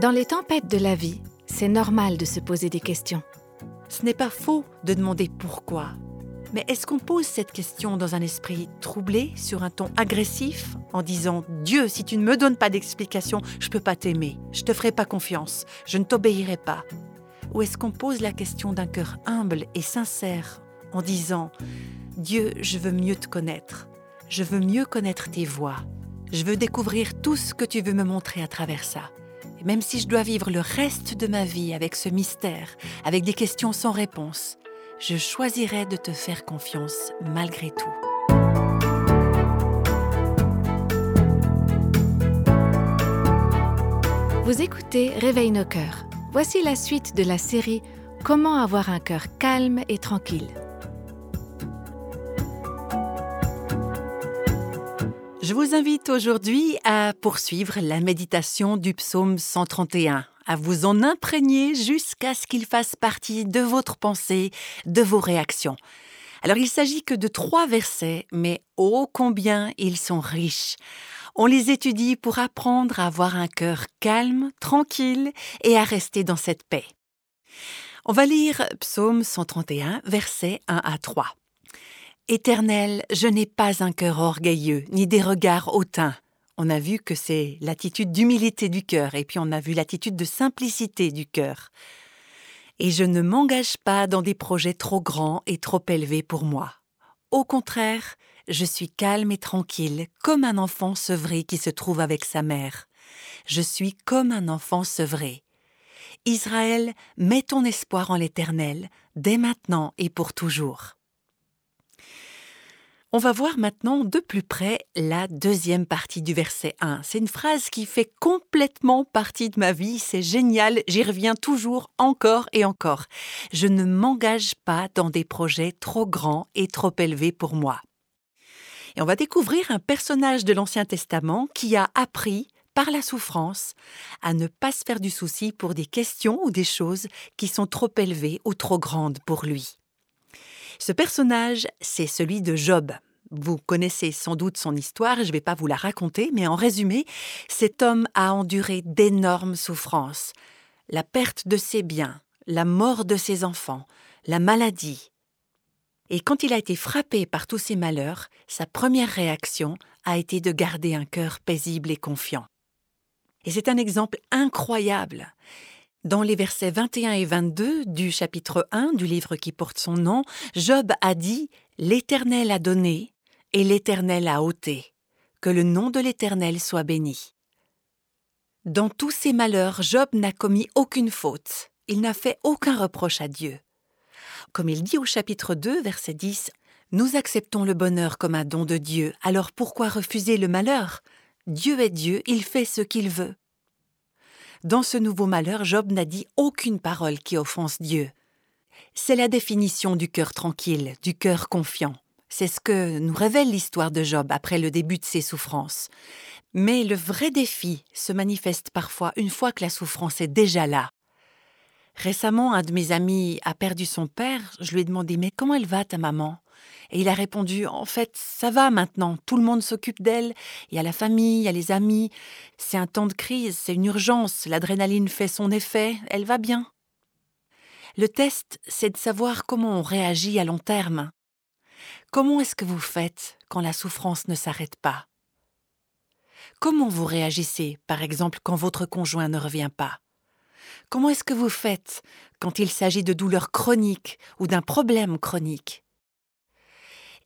Dans les tempêtes de la vie, c'est normal de se poser des questions. Ce n'est pas faux de demander pourquoi. Mais est-ce qu'on pose cette question dans un esprit troublé, sur un ton agressif, en disant Dieu, si tu ne me donnes pas d'explication, je ne peux pas t'aimer, je te ferai pas confiance, je ne t'obéirai pas Ou est-ce qu'on pose la question d'un cœur humble et sincère, en disant Dieu, je veux mieux te connaître, je veux mieux connaître tes voies, je veux découvrir tout ce que tu veux me montrer à travers ça même si je dois vivre le reste de ma vie avec ce mystère, avec des questions sans réponse, je choisirai de te faire confiance malgré tout. Vous écoutez Réveille nos cœurs. Voici la suite de la série Comment avoir un cœur calme et tranquille. Je vous invite aujourd'hui à poursuivre la méditation du psaume 131, à vous en imprégner jusqu'à ce qu'il fasse partie de votre pensée, de vos réactions. Alors il s'agit que de trois versets, mais ô combien ils sont riches. On les étudie pour apprendre à avoir un cœur calme, tranquille et à rester dans cette paix. On va lire Psaume 131, versets 1 à 3. Éternel, je n'ai pas un cœur orgueilleux, ni des regards hautains. On a vu que c'est l'attitude d'humilité du cœur, et puis on a vu l'attitude de simplicité du cœur. Et je ne m'engage pas dans des projets trop grands et trop élevés pour moi. Au contraire, je suis calme et tranquille, comme un enfant sevré qui se trouve avec sa mère. Je suis comme un enfant sevré. Israël, mets ton espoir en l'Éternel, dès maintenant et pour toujours. On va voir maintenant de plus près la deuxième partie du verset 1. C'est une phrase qui fait complètement partie de ma vie, c'est génial, j'y reviens toujours encore et encore. Je ne m'engage pas dans des projets trop grands et trop élevés pour moi. Et on va découvrir un personnage de l'Ancien Testament qui a appris par la souffrance, à ne pas se faire du souci pour des questions ou des choses qui sont trop élevées ou trop grandes pour lui. Ce personnage, c'est celui de Job. Vous connaissez sans doute son histoire, je ne vais pas vous la raconter, mais en résumé, cet homme a enduré d'énormes souffrances. La perte de ses biens, la mort de ses enfants, la maladie. Et quand il a été frappé par tous ces malheurs, sa première réaction a été de garder un cœur paisible et confiant. Et c'est un exemple incroyable. Dans les versets 21 et 22 du chapitre 1 du livre qui porte son nom, Job a dit L'Éternel a donné et l'Éternel a ôté. Que le nom de l'Éternel soit béni. Dans tous ses malheurs, Job n'a commis aucune faute. Il n'a fait aucun reproche à Dieu. Comme il dit au chapitre 2, verset 10, Nous acceptons le bonheur comme un don de Dieu, alors pourquoi refuser le malheur? Dieu est Dieu, il fait ce qu'il veut. Dans ce nouveau malheur, Job n'a dit aucune parole qui offense Dieu. C'est la définition du cœur tranquille, du cœur confiant. C'est ce que nous révèle l'histoire de Job après le début de ses souffrances. Mais le vrai défi se manifeste parfois une fois que la souffrance est déjà là. Récemment, un de mes amis a perdu son père. Je lui ai demandé Mais comment elle va, ta maman? Et il a répondu En fait, ça va maintenant, tout le monde s'occupe d'elle, il y a la famille, il y a les amis, c'est un temps de crise, c'est une urgence, l'adrénaline fait son effet, elle va bien. Le test, c'est de savoir comment on réagit à long terme. Comment est-ce que vous faites quand la souffrance ne s'arrête pas? Comment vous réagissez, par exemple, quand votre conjoint ne revient pas? Comment est-ce que vous faites quand il s'agit de douleurs chroniques ou d'un problème chronique?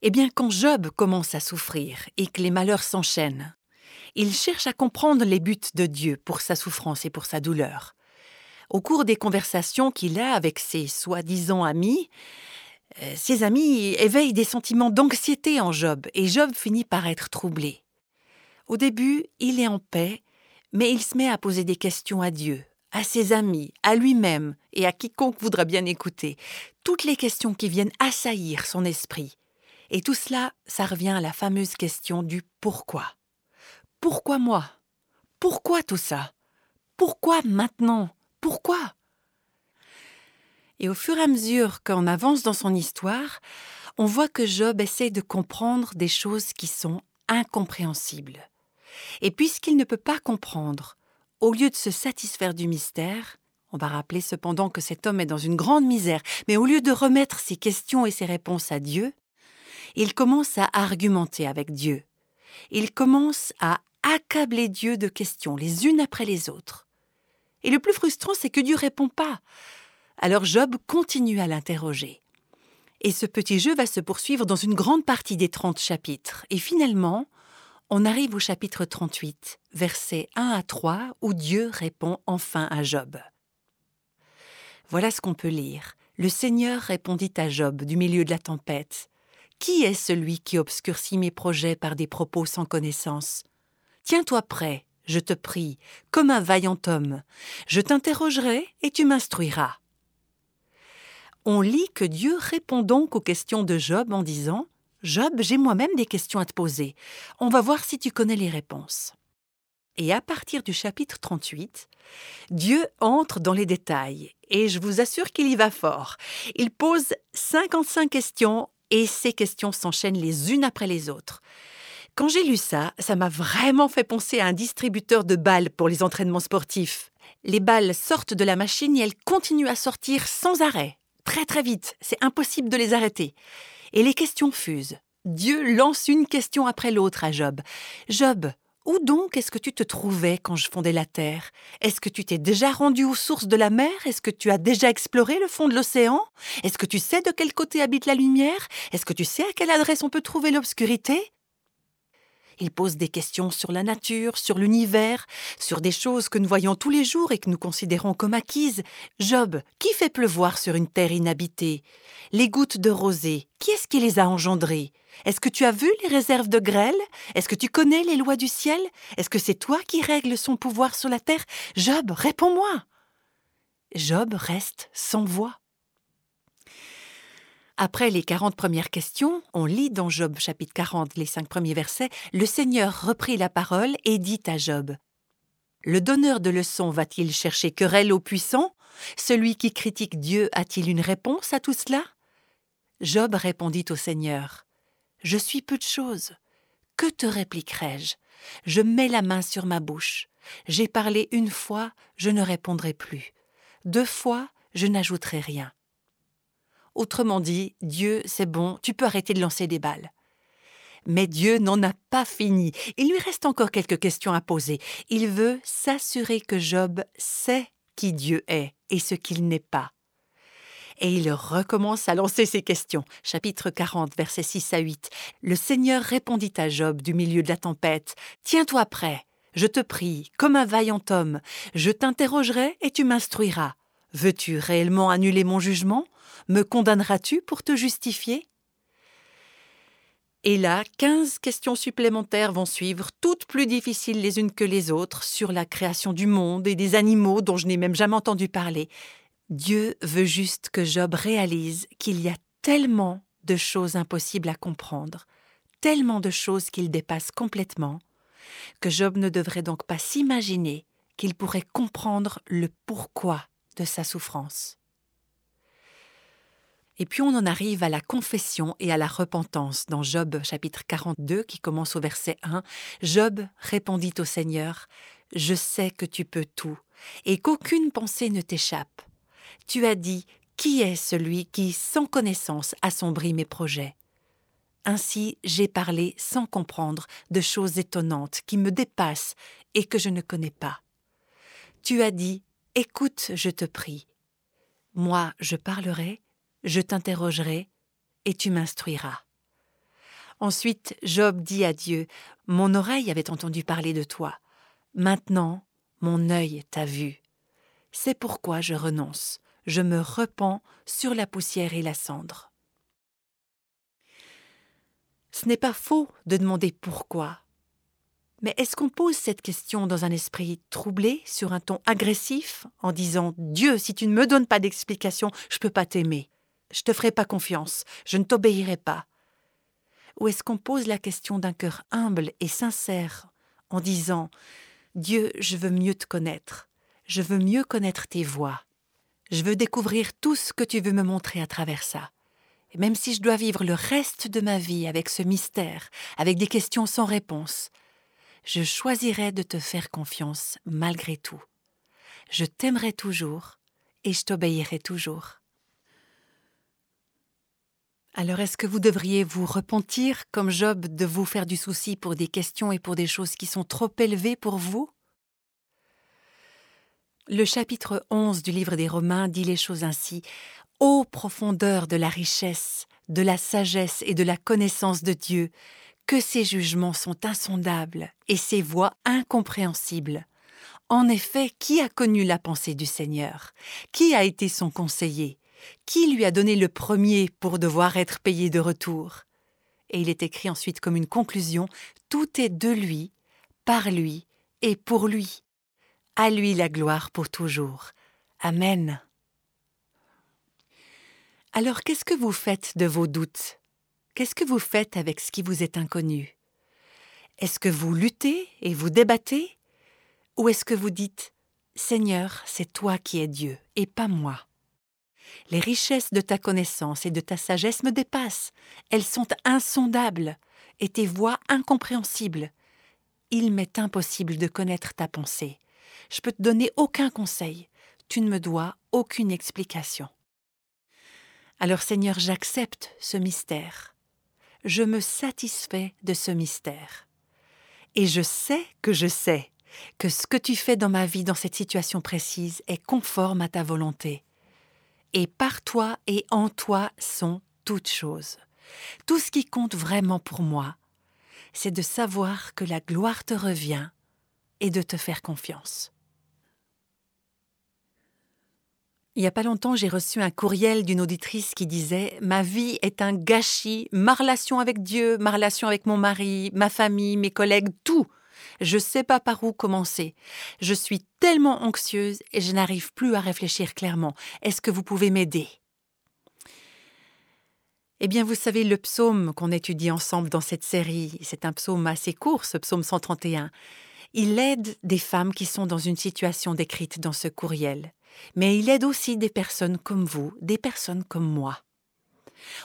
Eh bien, quand Job commence à souffrir et que les malheurs s'enchaînent, il cherche à comprendre les buts de Dieu pour sa souffrance et pour sa douleur. Au cours des conversations qu'il a avec ses soi-disant amis, euh, ses amis éveillent des sentiments d'anxiété en Job et Job finit par être troublé. Au début, il est en paix, mais il se met à poser des questions à Dieu, à ses amis, à lui-même et à quiconque voudra bien écouter, toutes les questions qui viennent assaillir son esprit. Et tout cela, ça revient à la fameuse question du pourquoi. Pourquoi moi? Pourquoi tout ça? Pourquoi maintenant? Pourquoi? Et au fur et à mesure qu'on avance dans son histoire, on voit que Job essaie de comprendre des choses qui sont incompréhensibles. Et puisqu'il ne peut pas comprendre, au lieu de se satisfaire du mystère, on va rappeler cependant que cet homme est dans une grande misère, mais au lieu de remettre ses questions et ses réponses à Dieu, il commence à argumenter avec Dieu. Il commence à accabler Dieu de questions, les unes après les autres. Et le plus frustrant, c'est que Dieu répond pas. Alors Job continue à l'interroger. Et ce petit jeu va se poursuivre dans une grande partie des 30 chapitres. Et finalement, on arrive au chapitre 38, versets 1 à 3, où Dieu répond enfin à Job. Voilà ce qu'on peut lire. Le Seigneur répondit à Job du milieu de la tempête. Qui est celui qui obscurcit mes projets par des propos sans connaissance? Tiens-toi prêt, je te prie, comme un vaillant homme. Je t'interrogerai et tu m'instruiras on lit que Dieu répond donc aux questions de Job en disant Job, j'ai moi-même des questions à te poser. On va voir si tu connais les réponses. Et à partir du chapitre 38, Dieu entre dans les détails, et je vous assure qu'il y va fort. Il pose 55 questions, et ces questions s'enchaînent les unes après les autres. Quand j'ai lu ça, ça m'a vraiment fait penser à un distributeur de balles pour les entraînements sportifs. Les balles sortent de la machine et elles continuent à sortir sans arrêt très très vite, c'est impossible de les arrêter. Et les questions fusent. Dieu lance une question après l'autre à Job. Job, où donc est-ce que tu te trouvais quand je fondais la terre? Est-ce que tu t'es déjà rendu aux sources de la mer? Est-ce que tu as déjà exploré le fond de l'océan? Est-ce que tu sais de quel côté habite la lumière? Est-ce que tu sais à quelle adresse on peut trouver l'obscurité? Il pose des questions sur la nature, sur l'univers, sur des choses que nous voyons tous les jours et que nous considérons comme acquises. Job, qui fait pleuvoir sur une terre inhabitée? Les gouttes de rosée, qui est-ce qui les a engendrées? Est-ce que tu as vu les réserves de grêle? Est-ce que tu connais les lois du ciel? Est-ce que c'est toi qui règles son pouvoir sur la terre? Job, réponds-moi! Job reste sans voix. Après les quarante premières questions, on lit dans Job chapitre 40 les cinq premiers versets, le Seigneur reprit la parole et dit à Job Le donneur de leçons va-t-il chercher querelle au puissant? Celui qui critique Dieu a-t-il une réponse à tout cela? Job répondit au Seigneur Je suis peu de choses. Que te répliquerai-je? Je mets la main sur ma bouche. J'ai parlé une fois, je ne répondrai plus. Deux fois, je n'ajouterai rien. Autrement dit, Dieu, c'est bon, tu peux arrêter de lancer des balles. Mais Dieu n'en a pas fini. Il lui reste encore quelques questions à poser. Il veut s'assurer que Job sait qui Dieu est et ce qu'il n'est pas. Et il recommence à lancer ses questions. Chapitre 40, versets 6 à 8. Le Seigneur répondit à Job du milieu de la tempête. Tiens-toi prêt. Je te prie, comme un vaillant homme. Je t'interrogerai et tu m'instruiras. Veux-tu réellement annuler mon jugement? Me condamneras-tu pour te justifier? Et là, quinze questions supplémentaires vont suivre, toutes plus difficiles les unes que les autres, sur la création du monde et des animaux dont je n'ai même jamais entendu parler. Dieu veut juste que Job réalise qu'il y a tellement de choses impossibles à comprendre, tellement de choses qu'il dépasse complètement, que Job ne devrait donc pas s'imaginer qu'il pourrait comprendre le pourquoi de sa souffrance. Et puis on en arrive à la confession et à la repentance dans Job chapitre 42 qui commence au verset 1. Job répondit au Seigneur, Je sais que tu peux tout et qu'aucune pensée ne t'échappe. Tu as dit, Qui est celui qui, sans connaissance, assombrit mes projets? Ainsi j'ai parlé sans comprendre de choses étonnantes qui me dépassent et que je ne connais pas. Tu as dit, Écoute, je te prie. Moi, je parlerai, je t'interrogerai, et tu m'instruiras. Ensuite, Job dit à Dieu, Mon oreille avait entendu parler de toi. Maintenant, mon œil t'a vu. C'est pourquoi je renonce. Je me repens sur la poussière et la cendre. Ce n'est pas faux de demander pourquoi, mais est-ce qu'on pose cette question dans un esprit troublé, sur un ton agressif, en disant Dieu, si tu ne me donnes pas d'explication, je ne peux pas t'aimer, je te ferai pas confiance, je ne t'obéirai pas. Ou est-ce qu'on pose la question d'un cœur humble et sincère, en disant Dieu, je veux mieux te connaître, je veux mieux connaître tes voies, je veux découvrir tout ce que tu veux me montrer à travers ça. Même si je dois vivre le reste de ma vie avec ce mystère, avec des questions sans réponse, je choisirai de te faire confiance malgré tout. Je t'aimerai toujours et je t'obéirai toujours. Alors est-ce que vous devriez vous repentir, comme Job, de vous faire du souci pour des questions et pour des choses qui sont trop élevées pour vous? Le chapitre 11 du livre des Romains dit les choses ainsi. Ô profondeur de la richesse, de la sagesse et de la connaissance de Dieu, que ses jugements sont insondables et ses voies incompréhensibles. En effet, qui a connu la pensée du Seigneur? Qui a été son conseiller? Qui lui a donné le premier pour devoir être payé de retour? Et il est écrit ensuite comme une conclusion, Tout est de lui, par lui et pour lui. À lui la gloire pour toujours. Amen. Alors qu'est-ce que vous faites de vos doutes? Qu'est-ce que vous faites avec ce qui vous est inconnu? Est-ce que vous luttez et vous débattez? Ou est-ce que vous dites Seigneur, c'est toi qui es Dieu et pas moi? Les richesses de ta connaissance et de ta sagesse me dépassent. Elles sont insondables et tes voix incompréhensibles. Il m'est impossible de connaître ta pensée. Je peux te donner aucun conseil. Tu ne me dois aucune explication. Alors Seigneur, j'accepte ce mystère je me satisfais de ce mystère. Et je sais que je sais que ce que tu fais dans ma vie dans cette situation précise est conforme à ta volonté. Et par toi et en toi sont toutes choses. Tout ce qui compte vraiment pour moi, c'est de savoir que la gloire te revient et de te faire confiance. Il n'y a pas longtemps, j'ai reçu un courriel d'une auditrice qui disait Ma vie est un gâchis, ma relation avec Dieu, ma relation avec mon mari, ma famille, mes collègues, tout. Je ne sais pas par où commencer. Je suis tellement anxieuse et je n'arrive plus à réfléchir clairement. Est-ce que vous pouvez m'aider? Eh bien, vous savez, le psaume qu'on étudie ensemble dans cette série, c'est un psaume assez court, ce psaume 131. Il aide des femmes qui sont dans une situation décrite dans ce courriel mais il aide aussi des personnes comme vous, des personnes comme moi.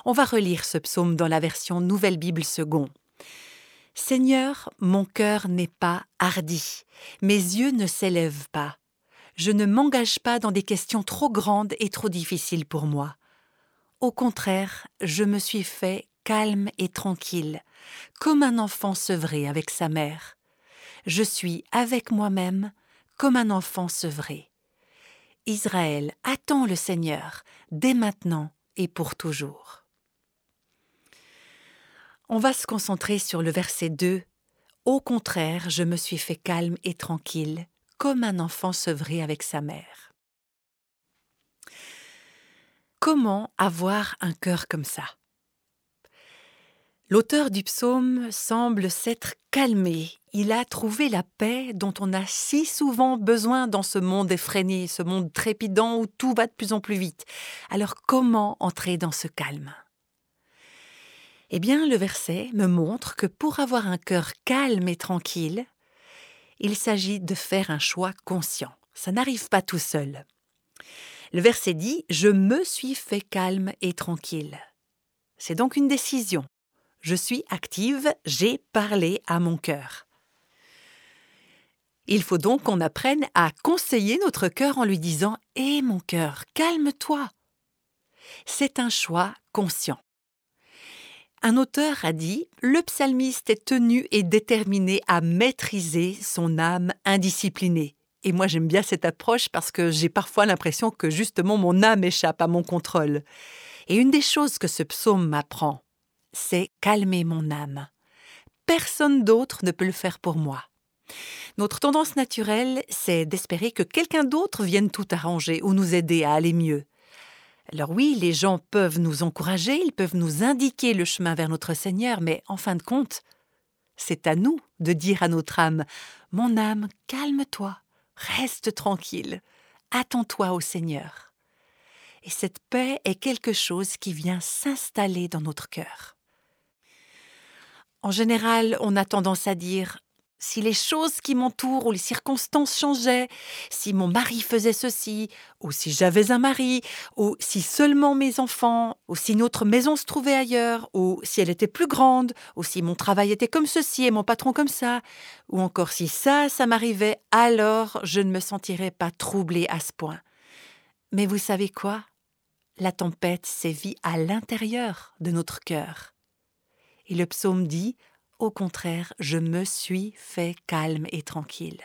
On va relire ce psaume dans la version Nouvelle Bible Second. Seigneur, mon cœur n'est pas hardi, mes yeux ne s'élèvent pas. Je ne m'engage pas dans des questions trop grandes et trop difficiles pour moi. Au contraire, je me suis fait calme et tranquille, comme un enfant sevré avec sa mère. Je suis avec moi-même comme un enfant sevré. Israël attend le Seigneur dès maintenant et pour toujours. On va se concentrer sur le verset 2. Au contraire, je me suis fait calme et tranquille, comme un enfant sevré avec sa mère. Comment avoir un cœur comme ça? L'auteur du psaume semble s'être calmé. Il a trouvé la paix dont on a si souvent besoin dans ce monde effréné, ce monde trépidant où tout va de plus en plus vite. Alors comment entrer dans ce calme? Eh bien, le verset me montre que pour avoir un cœur calme et tranquille, il s'agit de faire un choix conscient. Ça n'arrive pas tout seul. Le verset dit ⁇ Je me suis fait calme et tranquille ⁇ C'est donc une décision je suis active, j'ai parlé à mon cœur. Il faut donc qu'on apprenne à conseiller notre cœur en lui disant eh, mon cœur, calme-toi. C'est un choix conscient. Un auteur a dit Le psalmiste est tenu et déterminé à maîtriser son âme indisciplinée. Et moi j'aime bien cette approche parce que j'ai parfois l'impression que justement mon âme échappe à mon contrôle. Et une des choses que ce psaume m'apprend, c'est calmer mon âme. Personne d'autre ne peut le faire pour moi. Notre tendance naturelle, c'est d'espérer que quelqu'un d'autre vienne tout arranger ou nous aider à aller mieux. Alors oui, les gens peuvent nous encourager, ils peuvent nous indiquer le chemin vers notre Seigneur, mais en fin de compte, c'est à nous de dire à notre âme Mon âme, calme-toi, reste tranquille, attends-toi au Seigneur. Et cette paix est quelque chose qui vient s'installer dans notre cœur. En général, on a tendance à dire si les choses qui m'entourent ou les circonstances changeaient, si mon mari faisait ceci, ou si j'avais un mari, ou si seulement mes enfants, ou si notre maison se trouvait ailleurs, ou si elle était plus grande, ou si mon travail était comme ceci et mon patron comme ça, ou encore si ça, ça m'arrivait, alors je ne me sentirais pas troublée à ce point. Mais vous savez quoi? La tempête sévit à l'intérieur de notre cœur. Et le psaume dit au contraire, je me suis fait calme et tranquille.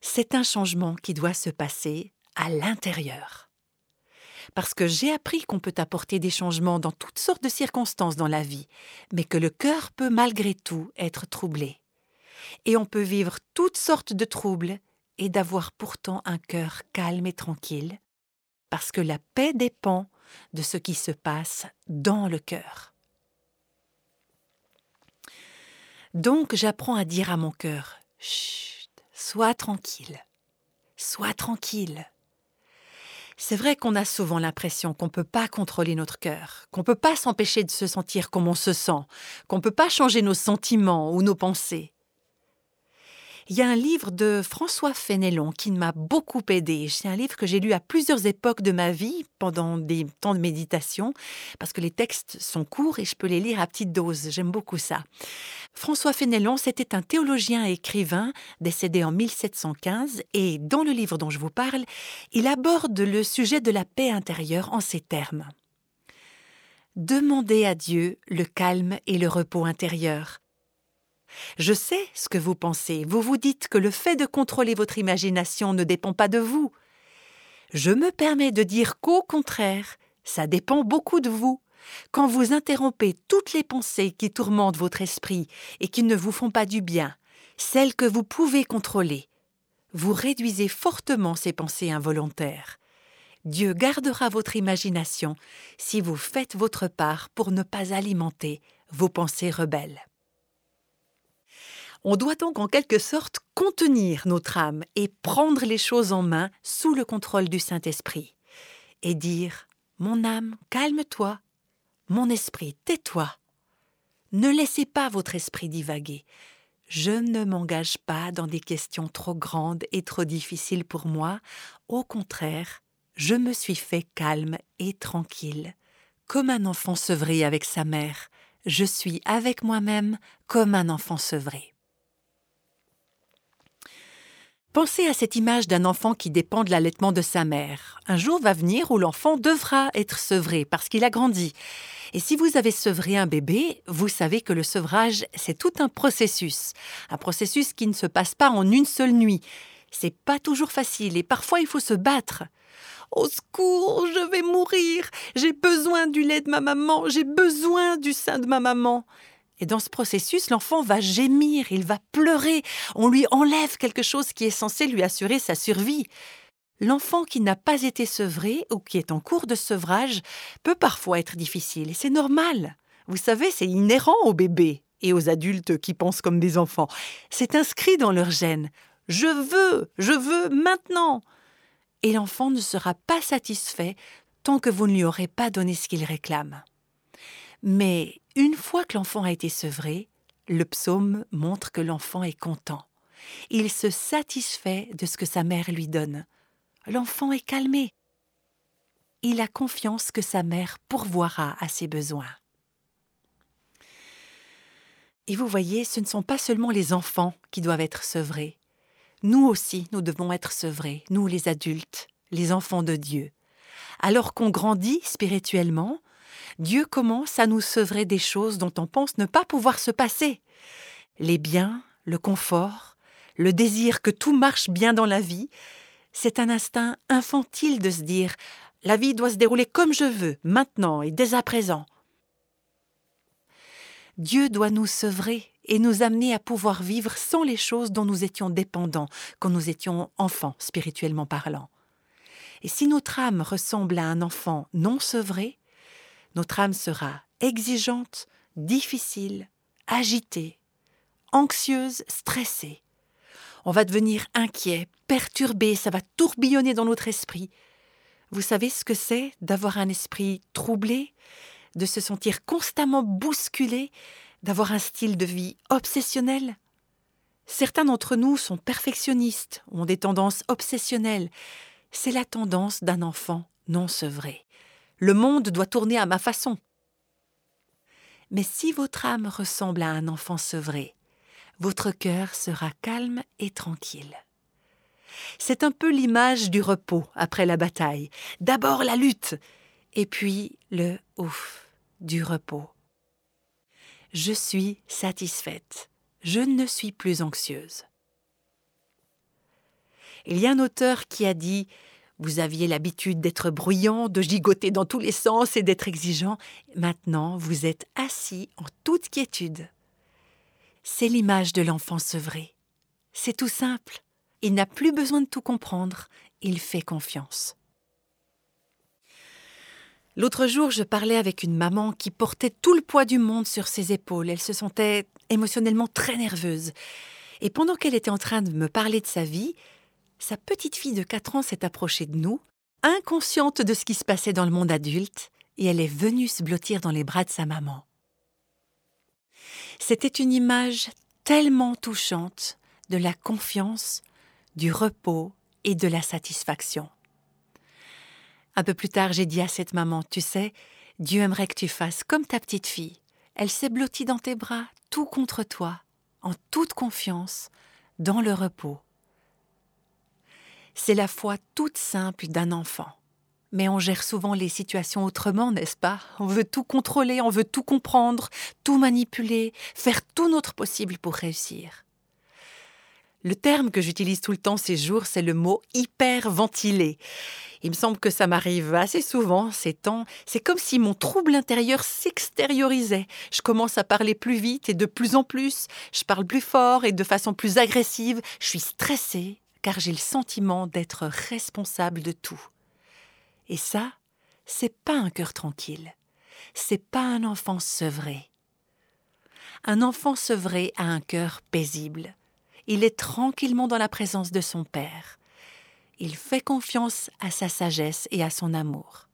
C'est un changement qui doit se passer à l'intérieur. Parce que j'ai appris qu'on peut apporter des changements dans toutes sortes de circonstances dans la vie, mais que le cœur peut malgré tout être troublé. Et on peut vivre toutes sortes de troubles et d'avoir pourtant un cœur calme et tranquille, parce que la paix dépend de ce qui se passe dans le cœur. Donc j'apprends à dire à mon cœur Chut, sois tranquille, sois tranquille. C'est vrai qu'on a souvent l'impression qu'on ne peut pas contrôler notre cœur, qu'on ne peut pas s'empêcher de se sentir comme on se sent, qu'on ne peut pas changer nos sentiments ou nos pensées. Il y a un livre de François Fénélon qui m'a beaucoup aidé. C'est un livre que j'ai lu à plusieurs époques de ma vie pendant des temps de méditation parce que les textes sont courts et je peux les lire à petite dose. J'aime beaucoup ça. François Fénélon, c'était un théologien et écrivain décédé en 1715 et dans le livre dont je vous parle, il aborde le sujet de la paix intérieure en ces termes. Demandez à Dieu le calme et le repos intérieur je sais ce que vous pensez. Vous vous dites que le fait de contrôler votre imagination ne dépend pas de vous. Je me permets de dire qu'au contraire, ça dépend beaucoup de vous. Quand vous interrompez toutes les pensées qui tourmentent votre esprit et qui ne vous font pas du bien, celles que vous pouvez contrôler, vous réduisez fortement ces pensées involontaires. Dieu gardera votre imagination si vous faites votre part pour ne pas alimenter vos pensées rebelles. On doit donc en quelque sorte contenir notre âme et prendre les choses en main sous le contrôle du Saint-Esprit et dire Mon âme, calme-toi, mon esprit, tais-toi. Ne laissez pas votre esprit divaguer. Je ne m'engage pas dans des questions trop grandes et trop difficiles pour moi. Au contraire, je me suis fait calme et tranquille, comme un enfant sevré avec sa mère. Je suis avec moi-même comme un enfant sevré. Pensez à cette image d'un enfant qui dépend de l'allaitement de sa mère. Un jour va venir où l'enfant devra être sevré parce qu'il a grandi. Et si vous avez sevré un bébé, vous savez que le sevrage, c'est tout un processus. Un processus qui ne se passe pas en une seule nuit. C'est pas toujours facile et parfois il faut se battre. Au secours, je vais mourir. J'ai besoin du lait de ma maman, j'ai besoin du sein de ma maman. Et dans ce processus, l'enfant va gémir, il va pleurer, on lui enlève quelque chose qui est censé lui assurer sa survie. L'enfant qui n'a pas été sevré ou qui est en cours de sevrage peut parfois être difficile, et c'est normal. Vous savez, c'est inhérent aux bébés et aux adultes qui pensent comme des enfants. C'est inscrit dans leur gène. Je veux, je veux maintenant. Et l'enfant ne sera pas satisfait tant que vous ne lui aurez pas donné ce qu'il réclame. Mais une fois que l'enfant a été sevré, le psaume montre que l'enfant est content. Il se satisfait de ce que sa mère lui donne. L'enfant est calmé. Il a confiance que sa mère pourvoira à ses besoins. Et vous voyez, ce ne sont pas seulement les enfants qui doivent être sevrés. Nous aussi, nous devons être sevrés, nous les adultes, les enfants de Dieu. Alors qu'on grandit spirituellement, Dieu commence à nous sevrer des choses dont on pense ne pas pouvoir se passer. Les biens, le confort, le désir que tout marche bien dans la vie, c'est un instinct infantile de se dire la vie doit se dérouler comme je veux, maintenant et dès à présent. Dieu doit nous sevrer et nous amener à pouvoir vivre sans les choses dont nous étions dépendants quand nous étions enfants, spirituellement parlant. Et si notre âme ressemble à un enfant non sevré, notre âme sera exigeante, difficile, agitée, anxieuse, stressée. On va devenir inquiet, perturbé, ça va tourbillonner dans notre esprit. Vous savez ce que c'est d'avoir un esprit troublé, de se sentir constamment bousculé, D'avoir un style de vie obsessionnel? Certains d'entre nous sont perfectionnistes, ont des tendances obsessionnelles. C'est la tendance d'un enfant non sevré. Le monde doit tourner à ma façon. Mais si votre âme ressemble à un enfant sevré, votre cœur sera calme et tranquille. C'est un peu l'image du repos après la bataille. D'abord la lutte, et puis le ouf du repos. Je suis satisfaite. Je ne suis plus anxieuse. Il y a un auteur qui a dit Vous aviez l'habitude d'être bruyant, de gigoter dans tous les sens et d'être exigeant. Maintenant, vous êtes assis en toute quiétude. C'est l'image de l'enfant sevré. C'est tout simple. Il n'a plus besoin de tout comprendre. Il fait confiance. L'autre jour, je parlais avec une maman qui portait tout le poids du monde sur ses épaules. Elle se sentait émotionnellement très nerveuse. Et pendant qu'elle était en train de me parler de sa vie, sa petite fille de 4 ans s'est approchée de nous, inconsciente de ce qui se passait dans le monde adulte, et elle est venue se blottir dans les bras de sa maman. C'était une image tellement touchante de la confiance, du repos et de la satisfaction. Un peu plus tard, j'ai dit à cette maman, tu sais, Dieu aimerait que tu fasses comme ta petite fille. Elle s'est blottie dans tes bras, tout contre toi, en toute confiance, dans le repos. C'est la foi toute simple d'un enfant. Mais on gère souvent les situations autrement, n'est-ce pas? On veut tout contrôler, on veut tout comprendre, tout manipuler, faire tout notre possible pour réussir. Le terme que j'utilise tout le temps ces jours, c'est le mot hyperventilé. Il me semble que ça m'arrive assez souvent ces temps. C'est comme si mon trouble intérieur s'extériorisait. Je commence à parler plus vite et de plus en plus. Je parle plus fort et de façon plus agressive. Je suis stressée car j'ai le sentiment d'être responsable de tout. Et ça, c'est pas un cœur tranquille. C'est pas un enfant sevré. Un enfant sevré a un cœur paisible il est tranquillement dans la présence de son Père. Il fait confiance à sa sagesse et à son amour.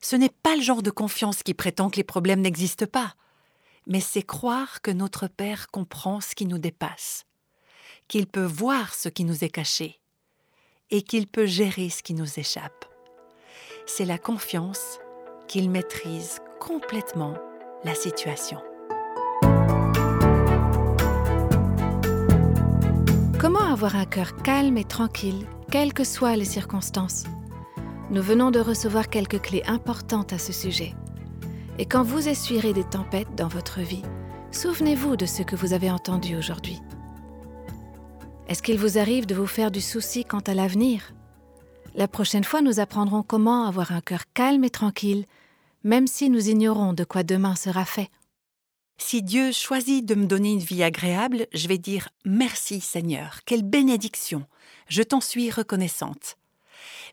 Ce n'est pas le genre de confiance qui prétend que les problèmes n'existent pas, mais c'est croire que notre Père comprend ce qui nous dépasse, qu'il peut voir ce qui nous est caché, et qu'il peut gérer ce qui nous échappe. C'est la confiance qu'il maîtrise complètement la situation. Comment avoir un cœur calme et tranquille, quelles que soient les circonstances? Nous venons de recevoir quelques clés importantes à ce sujet. Et quand vous essuierez des tempêtes dans votre vie, souvenez-vous de ce que vous avez entendu aujourd'hui. Est-ce qu'il vous arrive de vous faire du souci quant à l'avenir? La prochaine fois, nous apprendrons comment avoir un cœur calme et tranquille, même si nous ignorons de quoi demain sera fait. Si Dieu choisit de me donner une vie agréable, je vais dire Merci Seigneur, quelle bénédiction, je t'en suis reconnaissante.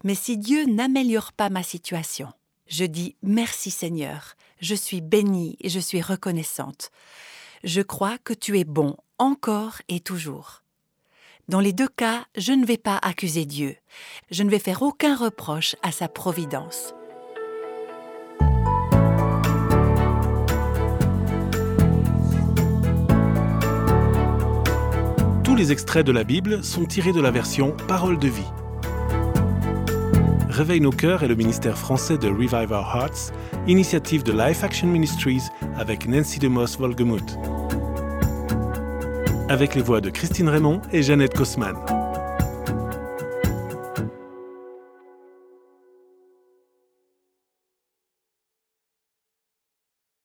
Mais si Dieu n'améliore pas ma situation, je dis Merci Seigneur, je suis bénie et je suis reconnaissante. Je crois que tu es bon encore et toujours. Dans les deux cas, je ne vais pas accuser Dieu, je ne vais faire aucun reproche à sa providence. Tous les extraits de la Bible sont tirés de la version Parole de vie. Réveille nos cœurs est le ministère français de Revive Our Hearts, initiative de Life Action Ministries avec Nancy DeMoss Volgemuth. Avec les voix de Christine Raymond et Jeannette Kosman.